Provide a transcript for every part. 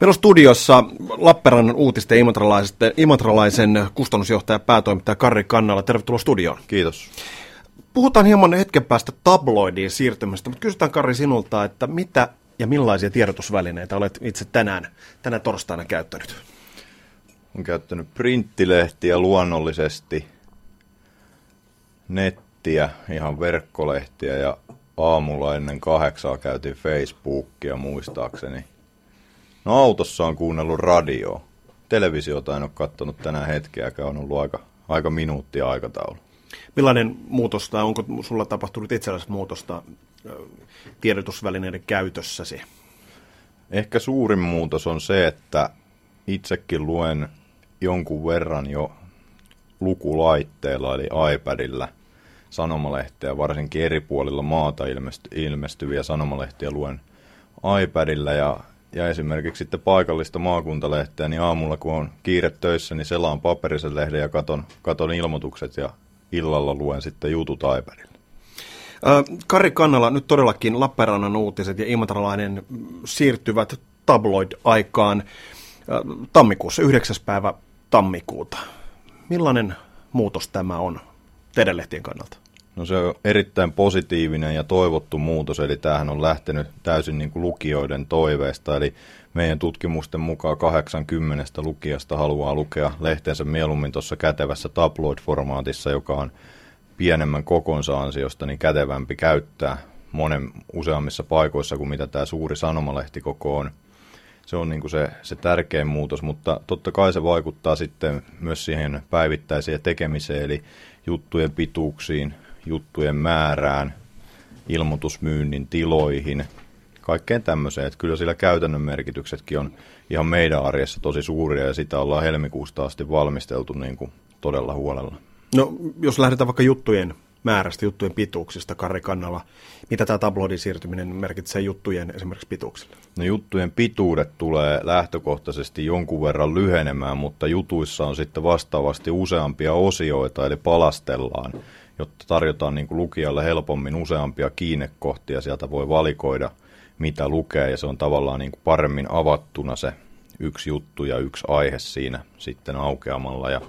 Meillä on studiossa Lappeenrannan uutisten imatralaisen kustannusjohtaja päätoimittaja Karri Kannalla. Tervetuloa studioon. Kiitos. Puhutaan hieman hetken päästä tabloidiin siirtymästä, mutta kysytään Karri sinulta, että mitä ja millaisia tiedotusvälineitä olet itse tänään, tänä torstaina käyttänyt? Olen käyttänyt printtilehtiä luonnollisesti, nettiä, ihan verkkolehtiä ja aamulla ennen kahdeksaa käytiin Facebookia muistaakseni. No autossa on kuunnellut radioa. Televisiota en ole katsonut tänään hetkeäkään, on ollut aika, aika minuuttia aikataulu. Millainen muutos tai onko sulla tapahtunut itselläsi muutosta tiedotusvälineiden käytössäsi? Ehkä suurin muutos on se, että itsekin luen jonkun verran jo lukulaitteella eli iPadilla sanomalehtiä, varsinkin eri puolilla maata ilmestyviä sanomalehtiä luen iPadilla ja, ja esimerkiksi sitten paikallista maakuntalehteä, niin aamulla kun on kiire töissä, niin selaan paperisen lehden ja katon, katon ilmoitukset ja illalla luen sitten jutut iPadilla. Kari Kannala, nyt todellakin Lappeenrannan uutiset ja Imatralainen siirtyvät tabloid-aikaan tammikuussa, 9. päivä tammikuuta. Millainen muutos tämä on teidän lehtien kannalta? No se on erittäin positiivinen ja toivottu muutos, eli tämähän on lähtenyt täysin niin kuin lukijoiden toiveesta, eli meidän tutkimusten mukaan 80 lukijasta haluaa lukea lehtensä mieluummin tuossa kätevässä tabloid-formaatissa, joka on pienemmän kokonsa ansiosta niin kätevämpi käyttää monen useammissa paikoissa kuin mitä tämä suuri sanomalehti koko on. Se on niin kuin se, se tärkein muutos, mutta totta kai se vaikuttaa sitten myös siihen päivittäiseen tekemiseen, eli juttujen pituuksiin, juttujen määrään, ilmoitusmyynnin tiloihin, kaikkeen tämmöiseen. Että kyllä sillä käytännön merkityksetkin on ihan meidän arjessa tosi suuria ja sitä ollaan helmikuusta asti valmisteltu niin kuin todella huolella. No, jos lähdetään vaikka juttujen määrästä, juttujen pituuksista, Karri Kannalla, mitä tämä tabloidin siirtyminen merkitsee juttujen esimerkiksi pituuksille? No juttujen pituudet tulee lähtökohtaisesti jonkun verran lyhenemään, mutta jutuissa on sitten vastaavasti useampia osioita, eli palastellaan, jotta tarjotaan niin kuin lukijalle helpommin useampia kiinnekohtia, sieltä voi valikoida mitä lukee, ja se on tavallaan niin kuin paremmin avattuna se yksi juttu ja yksi aihe siinä sitten aukeamalla, ja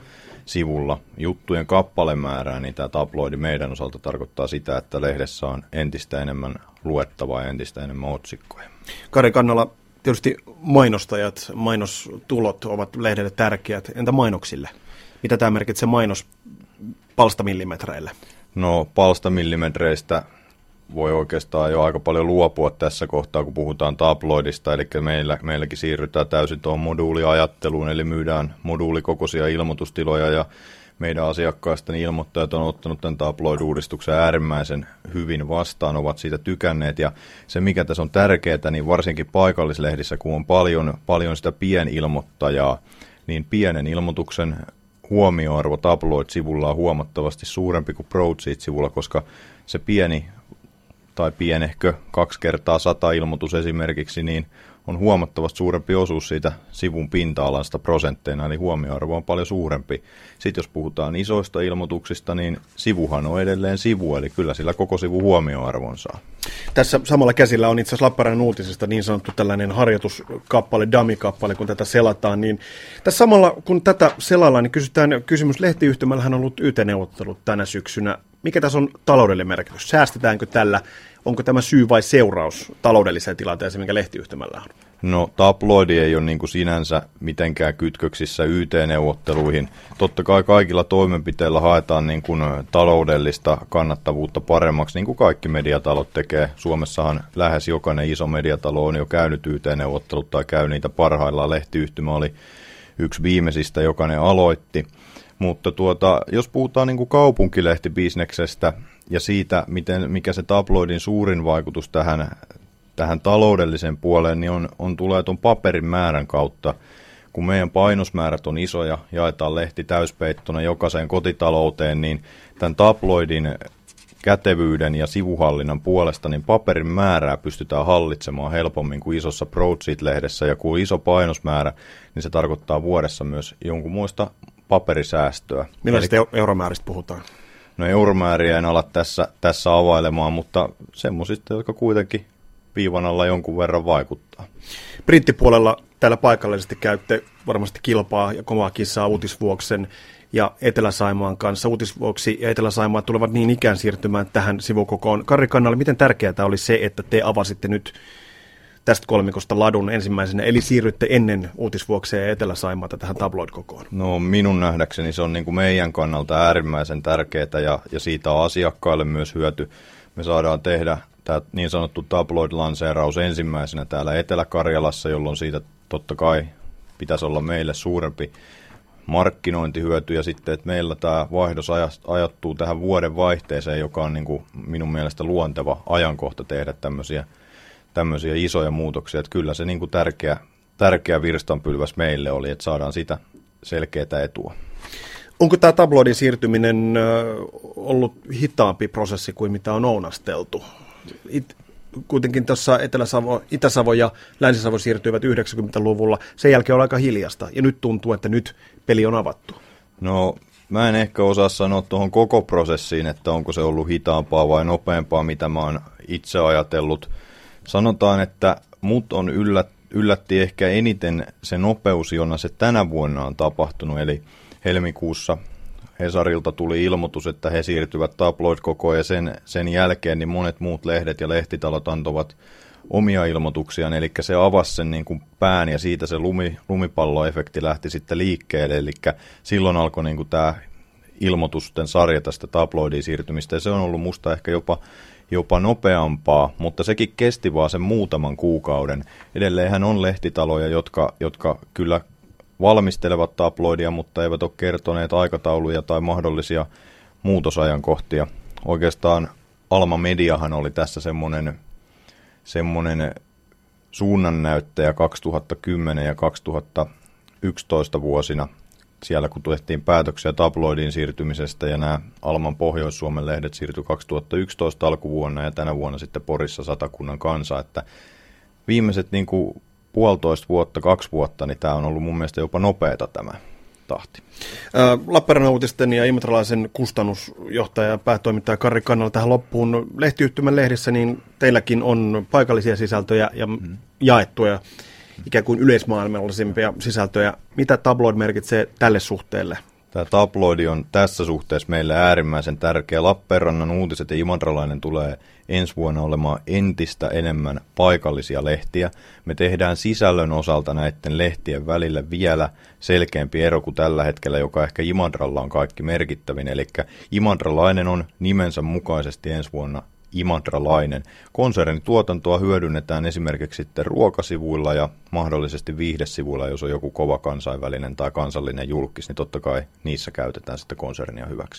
sivulla juttujen kappalemäärää, niin tämä tabloidi meidän osalta tarkoittaa sitä, että lehdessä on entistä enemmän luettavaa ja entistä enemmän otsikkoja. Kari Kannala, tietysti mainostajat, mainostulot ovat lehdelle tärkeät. Entä mainoksille? Mitä tämä merkitsee mainos palstamillimetreille? No palstamillimetreistä voi oikeastaan jo aika paljon luopua tässä kohtaa, kun puhutaan tabloidista, eli meillä, meilläkin siirrytään täysin tuohon moduuliajatteluun, eli myydään moduulikokoisia ilmoitustiloja, ja meidän asiakkaista niin ilmoittajat on ottanut tämän tabloid-uudistuksen äärimmäisen hyvin vastaan, ovat siitä tykänneet, ja se mikä tässä on tärkeää, niin varsinkin paikallislehdissä, kun on paljon, paljon sitä pienilmoittajaa, niin pienen ilmoituksen huomioarvo tabloid-sivulla on huomattavasti suurempi kuin Broadsheet-sivulla, koska se pieni tai pienehkö kaksi kertaa sata ilmoitus esimerkiksi, niin on huomattavasti suurempi osuus siitä sivun pinta-alasta prosentteina, eli huomioarvo on paljon suurempi. Sitten jos puhutaan isoista ilmoituksista, niin sivuhan on edelleen sivu, eli kyllä sillä koko sivu huomioarvon saa. Tässä samalla käsillä on itse asiassa Lappeenrannan uutisesta niin sanottu tällainen harjoituskappale, dummy-kappale, kun tätä selataan. Niin tässä samalla kun tätä selaillaan, niin kysytään kysymys lehtiyhtymällähän on ollut YT-neuvottelut tänä syksynä. Mikä tässä on taloudellinen merkitys? Säästetäänkö tällä? Onko tämä syy vai seuraus taloudelliseen tilanteeseen, minkä lehtiyhtymällä on? No tabloidi ei ole niin kuin sinänsä mitenkään kytköksissä YT-neuvotteluihin. Totta kai kaikilla toimenpiteillä haetaan niin kuin taloudellista kannattavuutta paremmaksi, niin kuin kaikki mediatalot tekee. Suomessahan lähes jokainen iso mediatalo on jo käynyt YT-neuvottelut tai käy niitä parhaillaan. Lehtiyhtymä oli yksi viimeisistä, joka ne aloitti. Mutta tuota, jos puhutaan niin kuin kaupunkilehtibisneksestä ja siitä, miten, mikä se tabloidin suurin vaikutus tähän tähän taloudelliseen puoleen, niin on, on tulee tuon paperin määrän kautta. Kun meidän painosmäärät on isoja, jaetaan lehti täyspeittona jokaiseen kotitalouteen, niin tämän tabloidin kätevyyden ja sivuhallinnan puolesta, niin paperin määrää pystytään hallitsemaan helpommin kuin isossa Broadsheet-lehdessä, ja kun iso painosmäärä, niin se tarkoittaa vuodessa myös jonkunmoista paperisäästöä. Millaisista Eli, euromääristä puhutaan? No euromääriä en ala tässä, tässä availemaan, mutta semmoisista, jotka kuitenkin viivan alla jonkun verran vaikuttaa. Brittipuolella täällä paikallisesti käytte varmasti kilpaa ja kovaa kissaa uutisvuoksen ja Etelä-Saimaan kanssa. Uutisvuoksi ja Etelä-Saimaa tulevat niin ikään siirtymään tähän sivukokoon. Karri Kannalle, miten tärkeää oli se, että te avasitte nyt tästä kolmikosta ladun ensimmäisenä, eli siirrytte ennen uutisvuokseen Etelä-Saimaata tähän tabloid-kokoon? No minun nähdäkseni se on niin kuin meidän kannalta äärimmäisen tärkeää ja, ja siitä on asiakkaille myös hyöty. Me saadaan tehdä tämä niin sanottu tabloid-lanseeraus ensimmäisenä täällä Etelä-Karjalassa, jolloin siitä totta kai pitäisi olla meille suurempi markkinointihyöty ja sitten, että meillä tämä vaihdos ajattuu tähän vuoden vaihteeseen, joka on niin kuin minun mielestä luonteva ajankohta tehdä tämmöisiä, tämmöisiä isoja muutoksia. Että kyllä se niin kuin tärkeä, tärkeä virstanpylväs meille oli, että saadaan sitä selkeää etua. Onko tämä tabloidin siirtyminen ollut hitaampi prosessi kuin mitä on ounasteltu? It, kuitenkin tuossa Etelä-Savo, Itä-Savo ja Länsi-Savo siirtyivät 90-luvulla. Sen jälkeen on aika hiljasta ja nyt tuntuu, että nyt peli on avattu. No mä en ehkä osaa sanoa tuohon koko prosessiin, että onko se ollut hitaampaa vai nopeampaa, mitä mä oon itse ajatellut. Sanotaan, että mut on yllät, yllätti ehkä eniten se nopeus, jona se tänä vuonna on tapahtunut, eli helmikuussa Hesarilta tuli ilmoitus, että he siirtyvät tabloid-kokoon ja sen, sen jälkeen niin monet muut lehdet ja lehtitalot antoivat omia ilmoituksiaan, eli se avasi sen niin kuin pään ja siitä se lumi, lumipalloefekti lähti sitten liikkeelle, eli silloin alkoi niin kuin tämä ilmoitusten sarja tästä tabloidiin siirtymistä. Ja se on ollut musta ehkä jopa, jopa nopeampaa, mutta sekin kesti vaan sen muutaman kuukauden. Edelleenhän on lehtitaloja, jotka, jotka kyllä valmistelevat tabloidia, mutta eivät ole kertoneet aikatauluja tai mahdollisia muutosajankohtia. Oikeastaan Alma Mediahan oli tässä semmoinen, semmoinen suunnannäyttäjä 2010 ja 2011 vuosina siellä, kun tehtiin päätöksiä tabloidin siirtymisestä ja nämä Alman Pohjois-Suomen lehdet siirtyi 2011 alkuvuonna ja tänä vuonna sitten Porissa satakunnan kansa, että viimeiset niin kuin puolitoista vuotta, kaksi vuotta, niin tämä on ollut mun mielestä jopa nopeata tämä tahti. Lappeenrannan uutisten ja imetralaisen kustannusjohtaja ja päätoimittaja Karri Kannalla tähän loppuun. Lehtiyhtymän lehdissä niin teilläkin on paikallisia sisältöjä ja mm. jaettuja ikään kuin yleismaailmallisempia sisältöjä. Mitä tabloid merkitsee tälle suhteelle? Tämä tabloidi on tässä suhteessa meille äärimmäisen tärkeä. Lappeenrannan uutiset ja Imantralainen tulee ensi vuonna olemaan entistä enemmän paikallisia lehtiä. Me tehdään sisällön osalta näiden lehtien välillä vielä selkeämpi ero kuin tällä hetkellä, joka ehkä Imadralla on kaikki merkittävin. Eli Imadralainen on nimensä mukaisesti ensi vuonna imadralainen. Konsernituotantoa hyödynnetään esimerkiksi sitten ruokasivuilla ja mahdollisesti viihdesivuilla, jos on joku kova kansainvälinen tai kansallinen julkis, niin totta kai niissä käytetään sitten konsernia hyväksi.